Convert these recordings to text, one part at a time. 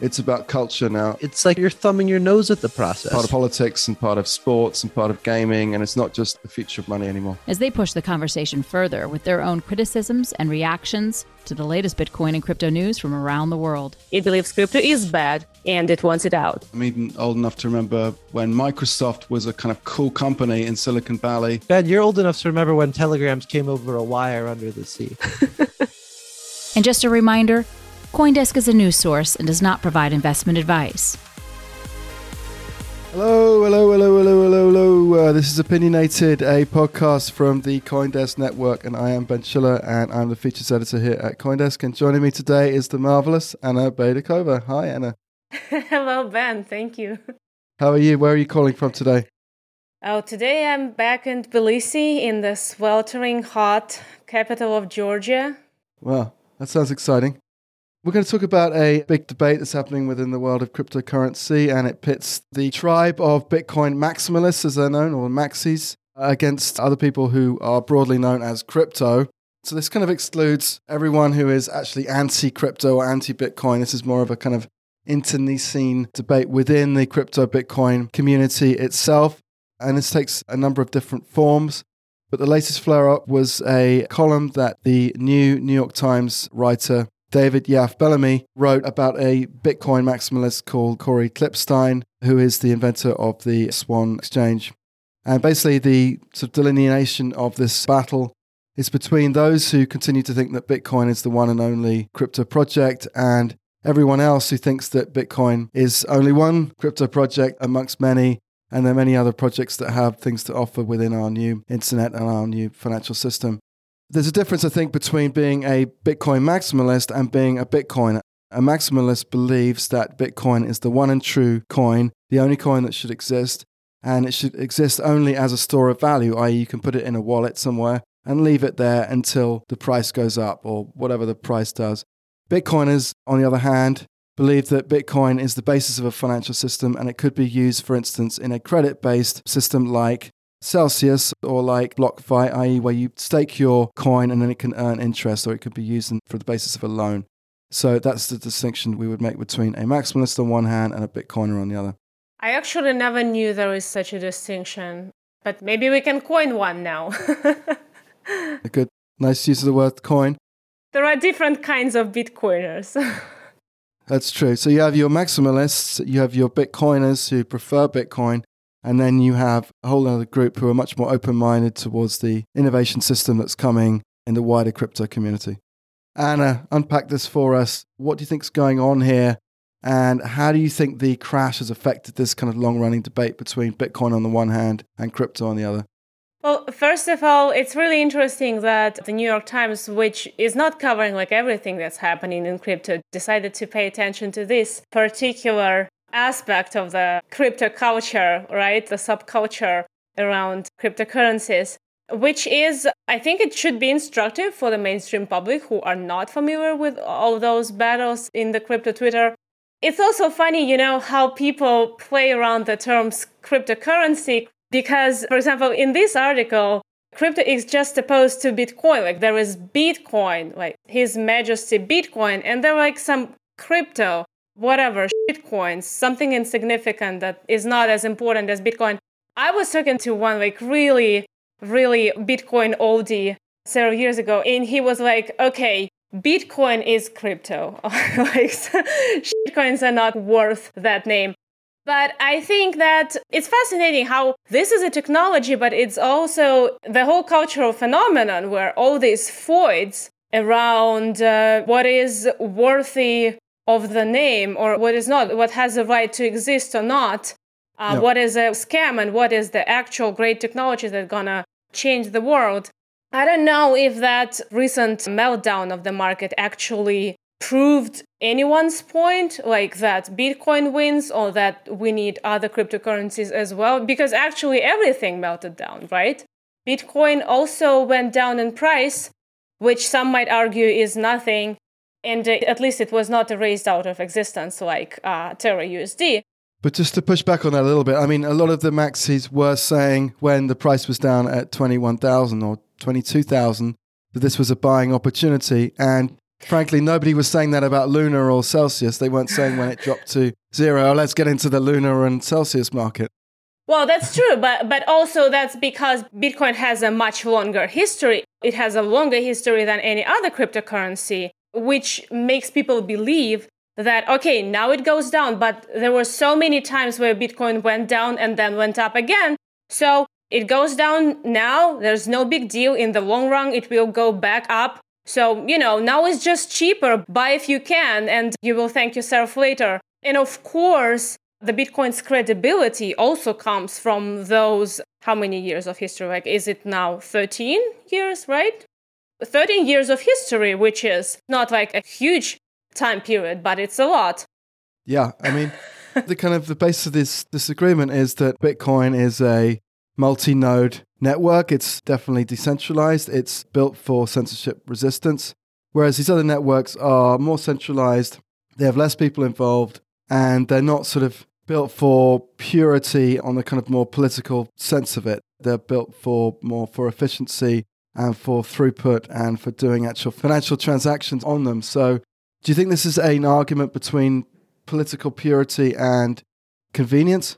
It's about culture now. It's like you're thumbing your nose at the process. Part of politics and part of sports and part of gaming, and it's not just the future of money anymore. As they push the conversation further with their own criticisms and reactions to the latest Bitcoin and crypto news from around the world. It believes crypto is bad and it wants it out. I'm even old enough to remember when Microsoft was a kind of cool company in Silicon Valley. Ben, you're old enough to remember when telegrams came over a wire under the sea. and just a reminder Coindesk is a news source and does not provide investment advice. Hello, hello, hello, hello, hello, hello. Uh, this is Opinionated, a podcast from the Coindesk Network, and I am Ben Schiller, and I'm the features editor here at Coindesk. And joining me today is the marvelous Anna Baydakova. Hi, Anna. hello, Ben. Thank you. How are you? Where are you calling from today? Oh, today I'm back in Tbilisi, in the sweltering hot capital of Georgia. Wow, that sounds exciting. We're going to talk about a big debate that's happening within the world of cryptocurrency, and it pits the tribe of Bitcoin maximalists, as they're known, or maxis, against other people who are broadly known as crypto. So this kind of excludes everyone who is actually anti crypto or anti Bitcoin. This is more of a kind of internecine debate within the crypto Bitcoin community itself. And this takes a number of different forms. But the latest flare up was a column that the new New York Times writer David Yaffe-Bellany wrote about a Bitcoin maximalist called Cory Klippsten, who is the inventor of the Swan Exchange. And basically, the sort of delineation of this battle is between those who continue to think that Bitcoin is the one and only crypto project and everyone else who thinks that Bitcoin is only one crypto project amongst many. And there are many other projects that have things to offer within our new internet and our new financial system. There's a difference, I think, between being a Bitcoin maximalist and being a Bitcoiner. A maximalist believes that Bitcoin is the one and true coin, the only coin that should exist, and it should exist only as a store of value, i.e., you can put it in a wallet somewhere and leave it there until the price goes up or whatever the price does. Bitcoiners, on the other hand, believe that Bitcoin is the basis of a financial system and it could be used, for instance, in a credit based system like Celsius or like BlockFi, i.e., where you stake your coin and then it can earn interest, or it could be used for the basis of a loan. So that's the distinction we would make between a maximalist on one hand and a Bitcoiner on the other. I actually never knew there is such a distinction, but maybe we can coin one now. a good, nice use of the word coin. There are different kinds of Bitcoiners. That's true. So you have your maximalists, you have your Bitcoiners who prefer Bitcoin, and then you have a whole other group who are much more open minded towards the innovation system that's coming in the wider crypto community. Anna, unpack this for us. What do you think is going on here? And how do you think the crash has affected this kind of long running debate between Bitcoin on the one hand and crypto on the other? Well, first of all, it's really interesting that the New York Times, which is not covering like everything that's happening in crypto, decided to pay attention to this particular aspect of the crypto culture, right? The subculture around cryptocurrencies, which is, I think it should be instructive for the mainstream public who are not familiar with all those battles in the crypto Twitter. It's also funny, you know, how people play around the terms cryptocurrency because, for example, in this article, crypto is just opposed to Bitcoin. Like there is Bitcoin, like His Majesty Bitcoin, and there are like some crypto whatever shitcoins, something insignificant that is not as important as Bitcoin. I was talking to one like really, really Bitcoin oldie several years ago, and he was like, okay, Bitcoin is crypto. like shitcoins are not worth that name. But I think that it's fascinating how this is a technology, but it's also the whole cultural phenomenon where all these foids around uh, what is worthy of the name or what is not, what has a right to exist or not, uh, what is a scam and what is the actual great technology that's gonna change the world. I don't know if that recent meltdown of the market actually proved anyone's point, like that Bitcoin wins or that we need other cryptocurrencies as well, because actually everything melted down, right? Bitcoin also went down in price, which some might argue is nothing and at least it was not erased out of existence like uh, Terra USD. But just to push back on that a little bit, I mean, a lot of the maxis were saying when the price was down at 21,000 or 22,000 that this was a buying opportunity. And frankly, nobody was saying that about Luna or Celsius. They weren't saying when it dropped to zero, oh, let's get into the Luna and Celsius market. Well, that's true, but but also that's because Bitcoin has a much longer history. It has a longer history than any other cryptocurrency, which makes people believe that okay, now it goes down, but there were so many times where Bitcoin went down and then went up again. So it goes down now, there's no big deal. In the long run, it will go back up. So, you know, now it's just cheaper. Buy if you can, and you will thank yourself later. And of course, the Bitcoin's credibility also comes from those how many years of history? Like, is it now 13 years, right? 13 years of history, which is not like a huge time period, but it's a lot. Yeah, I mean, the kind of the base of this disagreement is that Bitcoin is a multi-node network. It's definitely decentralized. It's built for censorship resistance, whereas these other networks are more centralized. They have less people involved, and they're not sort of built for purity on the kind of more political sense of it. They're built for more for efficiency and for throughput and for doing actual financial transactions on them. So, do you think this is an argument between political purity and convenience?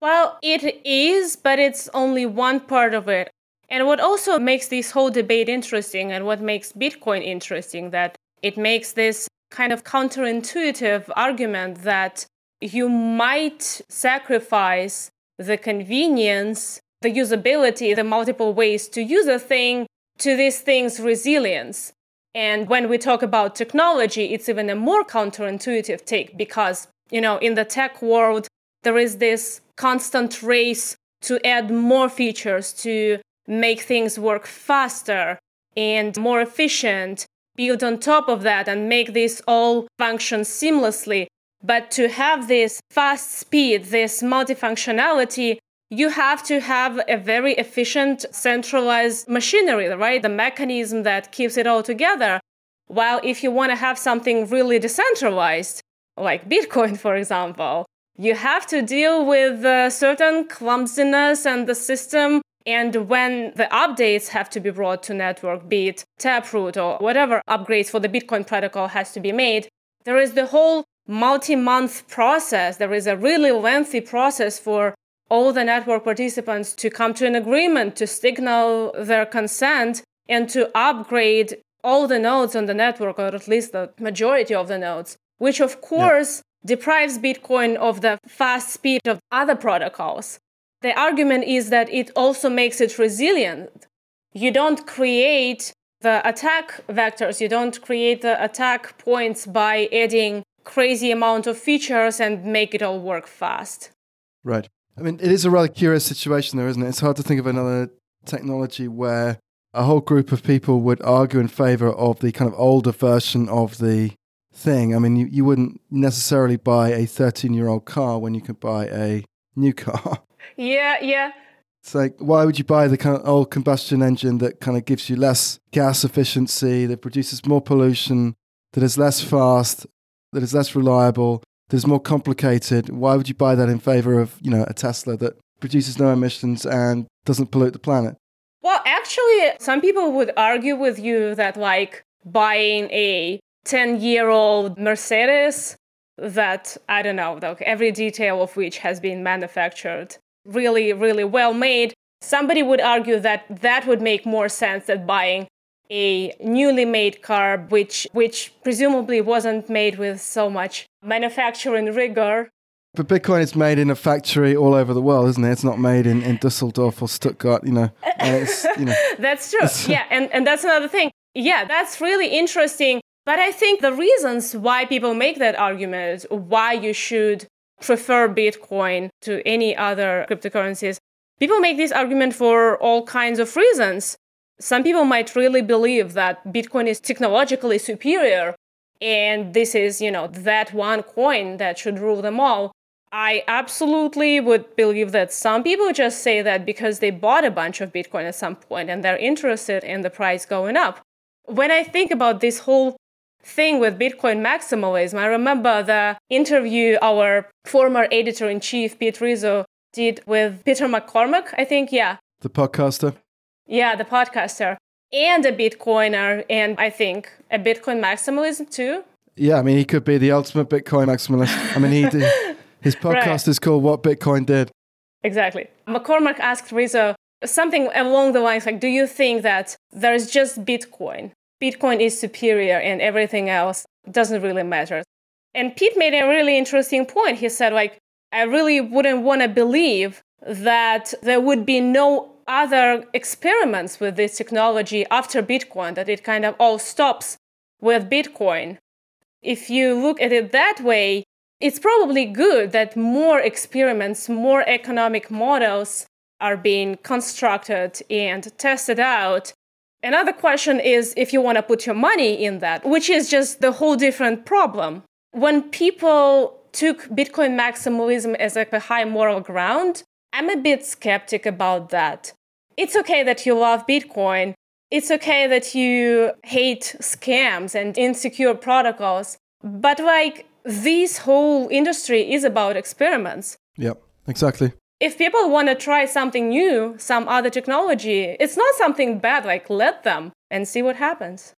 Well, it is, but it's only one part of it. And what also makes this whole debate interesting and what makes Bitcoin interesting that it makes this kind of counterintuitive argument that you might sacrifice the convenience, the usability, the multiple ways to use a thing to this thing's resilience. And when we talk about technology, it's even a more counterintuitive take because, you know, in the tech world, there is this constant race to add more features to make things work faster and more efficient, build on top of that and make this all function seamlessly. But to have this fast speed, this multifunctionality, you have to have a very efficient centralized machinery, right? The mechanism that keeps it all together. While if you want to have something really decentralized, like Bitcoin, for example, you have to deal with a certain clumsiness and the system. And when the updates have to be brought to network, be it Taproot or whatever upgrades for the Bitcoin protocol has to be made, there is the whole multi-month process. There is a really lengthy process for all the network participants to come to an agreement, to signal their consent, and to upgrade all the nodes on the network, or at least the majority of the nodes, which of course yeah. deprives Bitcoin of the fast speed of other protocols. The argument is that it also makes it resilient. You don't create the attack vectors, you don't create the attack points by adding crazy amount of features and make it all work fast. Right. I mean, it is a rather curious situation, there, isn't it? It's hard to think of another technology where a whole group of people would argue in favor of the kind of older version of the thing. I mean, you, you wouldn't necessarily buy a 13 year old car when you could buy a new car. Yeah, yeah. It's like, why would you buy the kind of old combustion engine that kind of gives you less gas efficiency, that produces more pollution, that is less fast, that is less reliable, that is more complicated? Why would you buy that in favor of, you know, a Tesla that produces no emissions and doesn't pollute the planet? Well, actually, some people would argue with you that, like, buying a 10 year old Mercedes that, I don't know, like every detail of which has been manufactured really, really well made, somebody would argue that that would make more sense than buying a newly made car, which, which presumably wasn't made with so much manufacturing rigor. But Bitcoin is made in a factory all over the world, isn't it? It's not made in, in Dusseldorf or Stuttgart, you know. Uh, you know. that's true. yeah, and, and that's another thing. Yeah, that's really interesting. But I think the reasons why people make that argument, why you should prefer Bitcoin to any other cryptocurrencies, people make this argument for all kinds of reasons. Some people might really believe that Bitcoin is technologically superior and this is, you know, that one coin that should rule them all. I absolutely would believe that some people just say that because they bought a bunch of Bitcoin at some point and they're interested in the price going up. When I think about this whole thing with Bitcoin maximalism. I remember the interview our former editor in chief, Pete Rizzo, did with Peter McCormack, I think. Yeah. The podcaster. Yeah, the podcaster. And a Bitcoiner, and I think a Bitcoin maximalism too. Yeah, I mean, he could be the ultimate Bitcoin maximalist. I mean, he did, his podcast right. is called What Bitcoin Did. Exactly. McCormack asked Rizzo something along the lines like, Do you think that there's just Bitcoin? Bitcoin is superior and everything else doesn't really matter. And Pete made a really interesting point. He said, like, I really wouldn't want to believe that there would be no other experiments with this technology after Bitcoin, that it kind of all stops with Bitcoin. If you look at it that way, it's probably good that more experiments, more economic models are being constructed and tested out. Another question is if you want to put your money in that, which is just the whole different problem. When people took Bitcoin maximalism as like a high moral ground, I'm a bit skeptic about that. It's okay that you love Bitcoin. It's okay that you hate scams and insecure protocols. But like this whole industry is about experiments. Yep, exactly if people want to try something new, some other technology, it's not something bad. Like, let them and see what happens.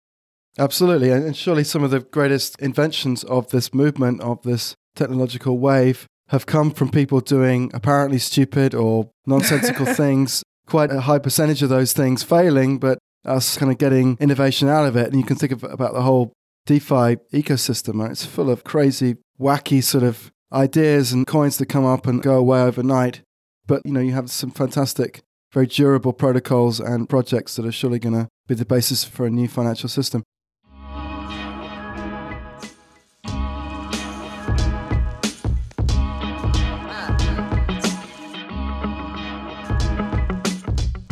Absolutely. And surely some of the greatest inventions of this movement, of this technological wave, have come from people doing apparently stupid or nonsensical things. Quite a high percentage of those things failing, but us kind of getting innovation out of it. And you can think of, about the whole DeFi ecosystem. Right? It's full of crazy, wacky sort of ideas and coins that come up and go away overnight. But you know, you have some fantastic, very durable protocols and projects that are surely going to be the basis for a new financial system.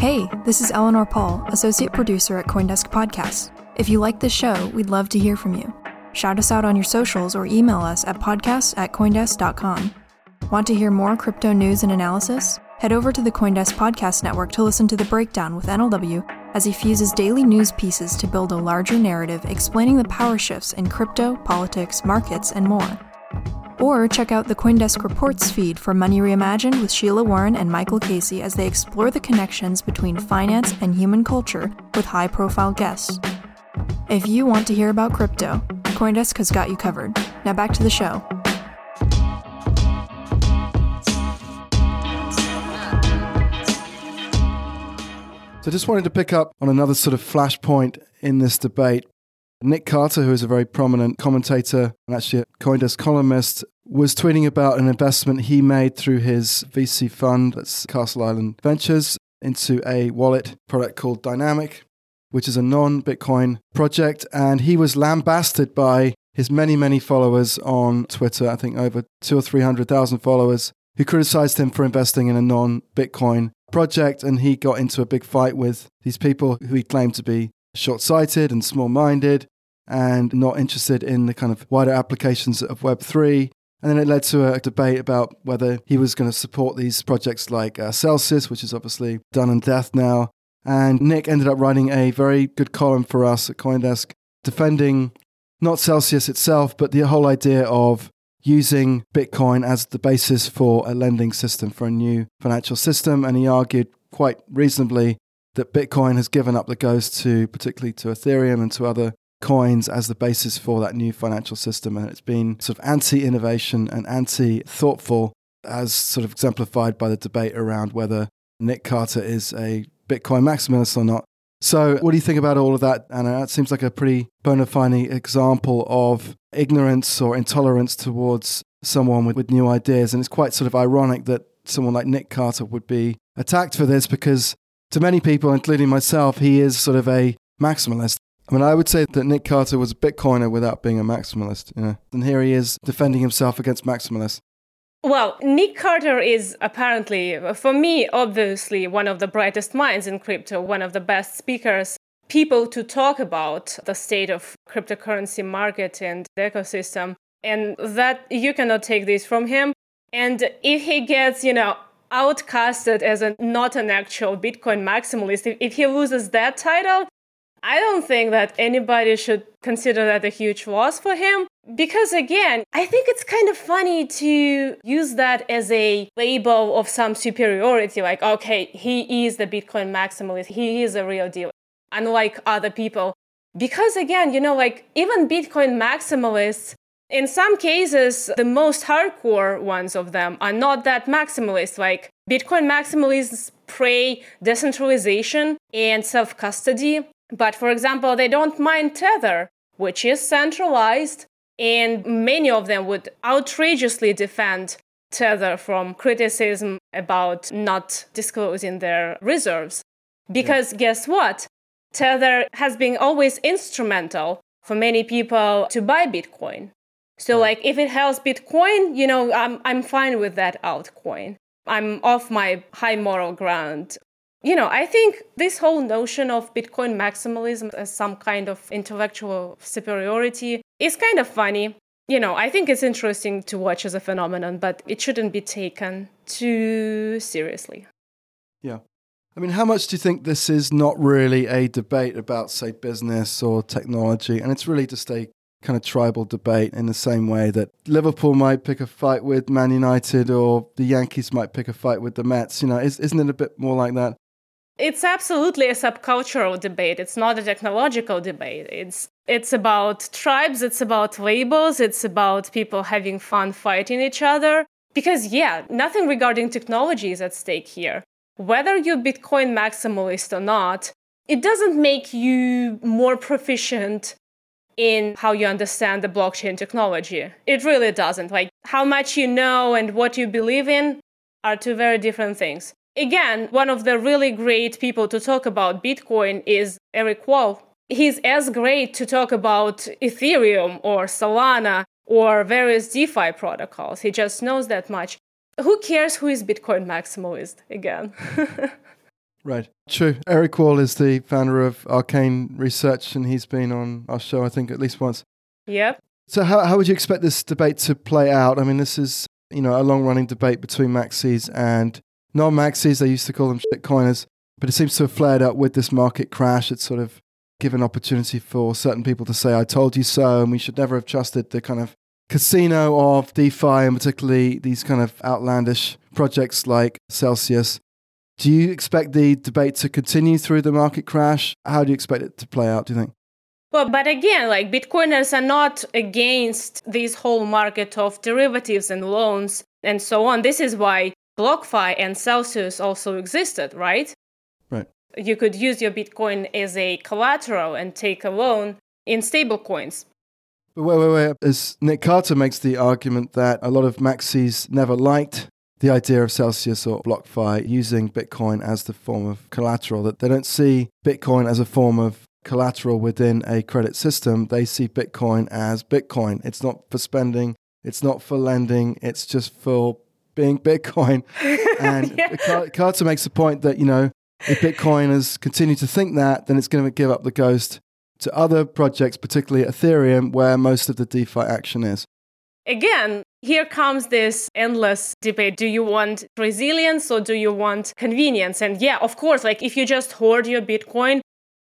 Hey, this is Eleanor Pahl, associate producer at Coindesk Podcast. If you like this show, we'd love to hear from you. Shout us out on your socials or email us at podcast at coindesk.com. Want to hear more crypto news and analysis? Head over to the Coindesk Podcast Network to listen to The Breakdown with NLW as he fuses daily news pieces to build a larger narrative explaining the power shifts in crypto, politics, markets, and more. Or check out the Coindesk Reports feed for Money Reimagined with Sheila Warren and Michael Casey as they explore the connections between finance and human culture with high profile guests. If you want to hear about crypto, Coindesk has got you covered. Now back to the show. So, just wanted to pick up on another sort of flashpoint in this debate. Nic Carter, who is a very prominent commentator and actually a Coindesk columnist, was tweeting about an investment he made through his VC fund, that's Castle Island Ventures, into a wallet product called Dynamic, which is a non Bitcoin project. And he was lambasted by his many, many followers on Twitter, I think over two or 300,000 followers, who criticized him for investing in a non Bitcoin project, and he got into a big fight with these people who he claimed to be short sighted and small minded and not interested in the kind of wider applications of Web3. And then it led to a debate about whether he was going to support these projects like uh, Celsius, which is obviously done and death now. And Nic ended up writing a very good column for us at Coindesk defending not Celsius itself, but the whole idea of using Bitcoin as the basis for a lending system for a new financial system. And he argued quite reasonably that Bitcoin has given up the ghost to, particularly to Ethereum and to other coins as the basis for that new financial system. And it's been sort of anti innovation and anti thoughtful, as sort of exemplified by the debate around whether Nic Carter is a Bitcoin maximalist or not. So, what do you think about all of that, Anna? That seems like a pretty bona fide example of ignorance or intolerance towards someone with, with new ideas. And it's quite sort of ironic that someone like Nic Carter would be attacked for this because, to many people, including myself, he is sort of a maximalist. I mean, I would say that Nic Carter was a Bitcoiner without being a maximalist, you know? And here he is defending himself against maximalists. Well, Nic Carter is apparently, for me, obviously one of the brightest minds in crypto, one of the best speakers, people to talk about the state of cryptocurrency market and the ecosystem. And that you cannot take this from him. And if he gets, you know, outcasted as a not an actual Bitcoin maximalist, if, if he loses that title, I don't think that anybody should consider that a huge loss for him. Because again, I think it's kind of funny to use that as a label of some superiority. Like, okay, he is the Bitcoin maximalist, he is a real deal, unlike other people. Because again, you know, like even Bitcoin maximalists, in some cases, the most hardcore ones of them are not that maximalist. Like Bitcoin maximalists pray decentralization and self custody. But for example, they don't mind Tether, which is centralized, and many of them would outrageously defend Tether from criticism about not disclosing their reserves. Because yeah. guess what? Tether has been always instrumental for many people to buy Bitcoin. So, yeah. like, if it helps Bitcoin, you know, I'm, I'm fine with that altcoin. I'm off my high moral ground. You know, I think this whole notion of Bitcoin maximalism as some kind of intellectual superiority is kind of funny. You know, I think it's interesting to watch as a phenomenon, but it shouldn't be taken too seriously. Yeah. I mean, how much do you think this is not really a debate about, say, business or technology, and it's really just a kind of tribal debate in the same way that Liverpool might pick a fight with Man United or the Yankees might pick a fight with the Mets? You know, is, isn't it a bit more like that? It's absolutely a subcultural debate. It's not a technological debate. It's it's about tribes, it's about labels, it's about people having fun fighting each other. Because yeah, nothing regarding technology is at stake here. Whether you're Bitcoin maximalist or not, it doesn't make you more proficient in how you understand the blockchain technology. It really doesn't. Like how much you know and what you believe in are two very different things. Again, one of the really great people to talk about Bitcoin is Eric Wall. He's as great to talk about Ethereum or Solana or various DeFi protocols. He just knows that much. Who cares who is Bitcoin maximalist again? Right. True. Eric Wall is the founder of Arcane Research, and he's been on our show, I think, at least once. Yep. So, how, how would you expect this debate to play out? I mean, this is, you know, a long running debate between maxis and non maxis. They used to call them shitcoiners, but it seems to have flared up with this market crash. It's sort of given opportunity for certain people to say, I told you so, and we should never have trusted the kind of casino of DeFi, and particularly these kind of outlandish projects like Celsius. Do you expect the debate to continue through the market crash? How do you expect it to play out, do you think? Well, but again, like Bitcoiners are not against this whole market of derivatives and loans and so on. This is why BlockFi and Celsius also existed, right? Right. You could use your Bitcoin as a collateral and take a loan in stablecoins. But wait, wait, wait. As Nic Carter makes the argument that a lot of maxis never liked the idea of Celsius or BlockFi using Bitcoin as the form of collateral, that they don't see Bitcoin as a form of collateral within a credit system. They see Bitcoin as Bitcoin. It's not for spending, it's not for lending, it's just for being Bitcoin. And yeah. Carter makes the point that, you know, if Bitcoiners continue to think that, then it's going to give up the ghost to other projects, particularly Ethereum, where most of the DeFi action is. Again, here comes this endless debate. Do you want resilience or do you want convenience? And yeah, of course, like if you just hoard your Bitcoin,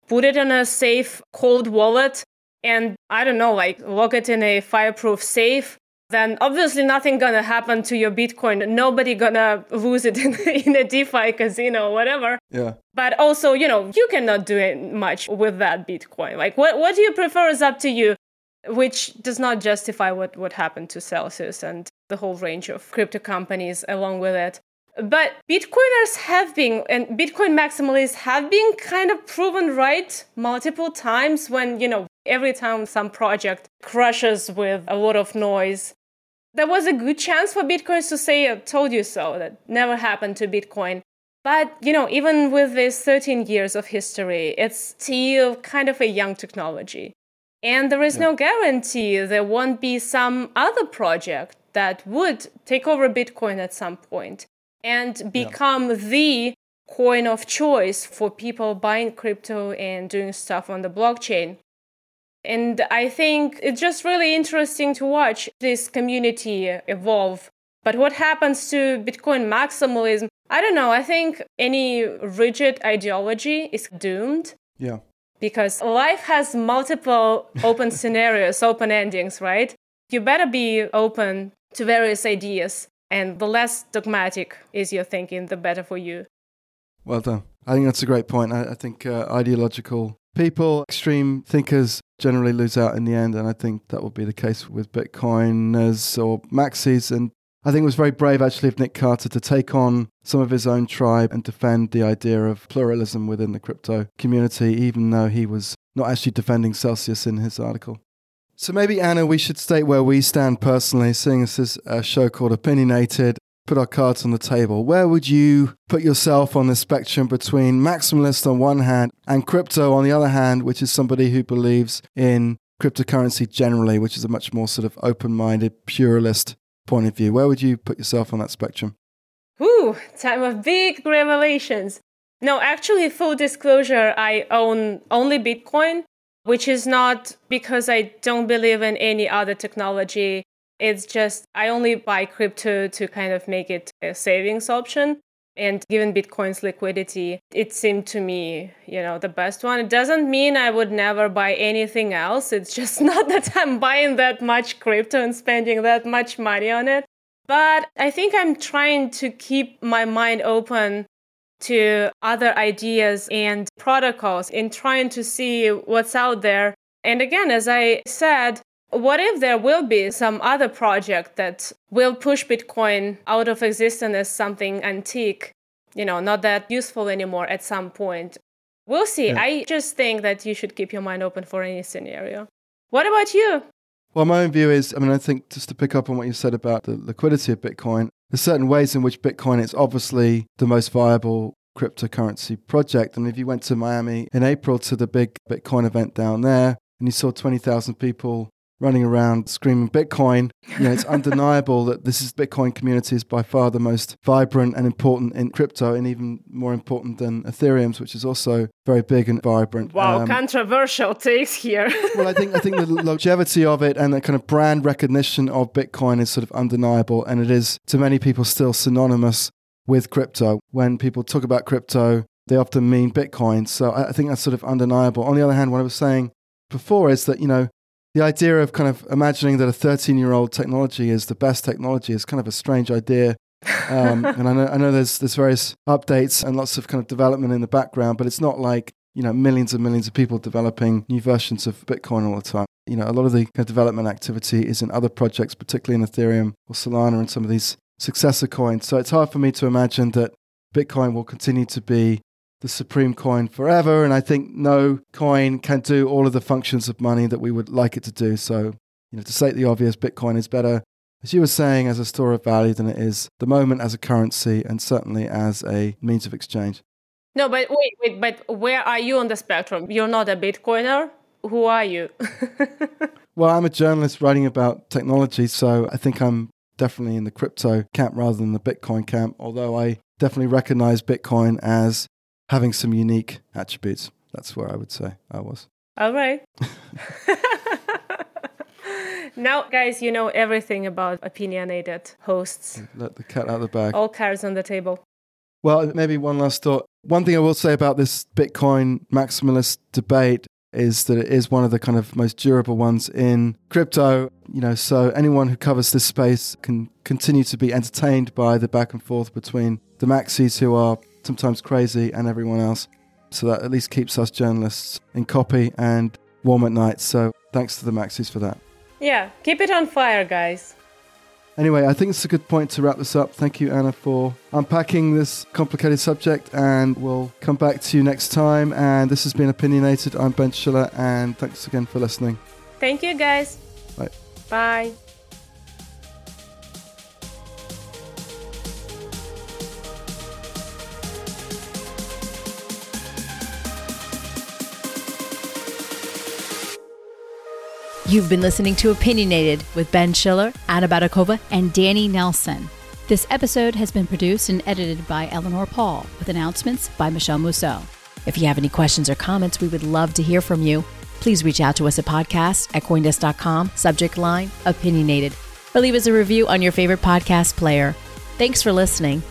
put it in a safe, cold wallet, and I don't know, like lock it in a fireproof safe, then obviously nothing gonna happen to your Bitcoin. Nobody gonna lose it in, in a DeFi casino, whatever. Yeah. But also, you know, you cannot do it much with that Bitcoin. Like, what what do you prefer is up to you which does not justify what, what happened to Celsius and the whole range of crypto companies along with it. But Bitcoiners have been, and Bitcoin maximalists have been kind of proven right multiple times when, you know, every time some project crushes with a lot of noise, there was a good chance for Bitcoiners to say, I told you so. That never happened to Bitcoin. But, you know, even with this 13 years of history, it's still kind of a young technology. And there is yeah. no guarantee there won't be some other project that would take over Bitcoin at some point and become yeah. the coin of choice for people buying crypto and doing stuff on the blockchain. And I think it's just really interesting to watch this community evolve. But what happens to Bitcoin maximalism? I don't know. I think any rigid ideology is doomed. Yeah because life has multiple open scenarios, open endings, right? You better be open to various ideas, and the less dogmatic is your thinking, the better for you. Well done. I think that's a great point. I, I think uh, ideological people, extreme thinkers, generally lose out in the end, and I think that will be the case with Bitcoiners or maxis. And I think it was very brave, actually, of Nic Carter to take on some of his own tribe and defend the idea of pluralism within the crypto community, even though he was not actually defending Celsius in his article. So maybe, Anna, we should state where we stand personally, seeing this is a show called Opinionated. Put our cards on the table. Where would you put yourself on the spectrum between maximalist on one hand and crypto on the other hand, which is somebody who believes in cryptocurrency generally, which is a much more sort of open minded, pluralist point of view? Where would you put yourself on that spectrum? Ooh, time of big revelations. No, actually, full disclosure, I own only Bitcoin, which is not because I don't believe in any other technology. It's just I only buy crypto to kind of make it a savings option. And given Bitcoin's liquidity, it seemed to me, you know, the best one. It doesn't mean I would never buy anything else. It's just not that I'm buying that much crypto and spending that much money on it. But I think I'm trying to keep my mind open to other ideas and protocols and trying to see what's out there. And again, as I said, what if there will be some other project that will push Bitcoin out of existence as something antique, you know, not that useful anymore at some point? We'll see. Yeah. I just think that you should keep your mind open for any scenario. What about you? Well, my own view is I mean, I think just to pick up on what you said about the liquidity of Bitcoin, there's certain ways in which Bitcoin is obviously the most viable cryptocurrency project. And if you went to Miami in April to the big Bitcoin event down there and you saw 20,000 people running around screaming Bitcoin, you know, it's undeniable that this is Bitcoin community is by far the most vibrant and important in crypto, and even more important than Ethereum's, which is also very big and vibrant. Wow, um, controversial takes here. well, I think I think the longevity of it and the kind of brand recognition of Bitcoin is sort of undeniable, and it is to many people still synonymous with crypto. When people talk about crypto, they often mean Bitcoin. So I think that's sort of undeniable. On the other hand, what I was saying before is that, you know, the idea of kind of imagining that a 13 year old technology is the best technology is kind of a strange idea. Um, and I know, I know there's, there's various updates and lots of kind of development in the background, but it's not like, you know, millions and millions of people developing new versions of Bitcoin all the time. You know, a lot of the kind of development activity is in other projects, particularly in Ethereum or Solana and some of these successor coins. So it's hard for me to imagine that Bitcoin will continue to be the supreme coin forever. And I think no coin can do all of the functions of money that we would like it to do. So, you know, to state the obvious, Bitcoin is better, as you were saying, as a store of value than it is the moment as a currency and certainly as a means of exchange. No, but wait, wait, but where are you on the spectrum? You're not a Bitcoiner? Who are you? well, I'm a journalist writing about technology, so I think I'm definitely in the crypto camp rather than the Bitcoin camp, although I definitely recognize Bitcoin as having some unique attributes. That's where I would say I was. All right. now, guys, you know everything about opinionated hosts. Let the cat out of the bag. All cards on the table. Well, maybe one last thought. One thing I will say about this Bitcoin maximalist debate is that it is one of the kind of most durable ones in crypto. You know, so anyone who covers this space can continue to be entertained by the back and forth between the maxis who are sometimes crazy, and everyone else. So that at least keeps us journalists in copy and warm at night. So thanks to the Maxis for that. Yeah, keep it on fire, guys. Anyway, I think it's a good point to wrap this up. Thank you, Anna, for unpacking this complicated subject, and we'll come back to you next time. And this has been Opinionated. I'm Ben Schiller, and thanks again for listening. Thank you, guys. Bye. Bye. You've been listening to Opinionated with Ben Schiller, Anna Baydakova, and Danny Nelson. This episode has been produced and edited by Eleanor Pahl, with announcements by Michele Musso. If you have any questions or comments, we would love to hear from you. Please reach out to us at podcast at Coindesk.com, subject line opinionated, or leave us a review on your favorite podcast player. Thanks for listening.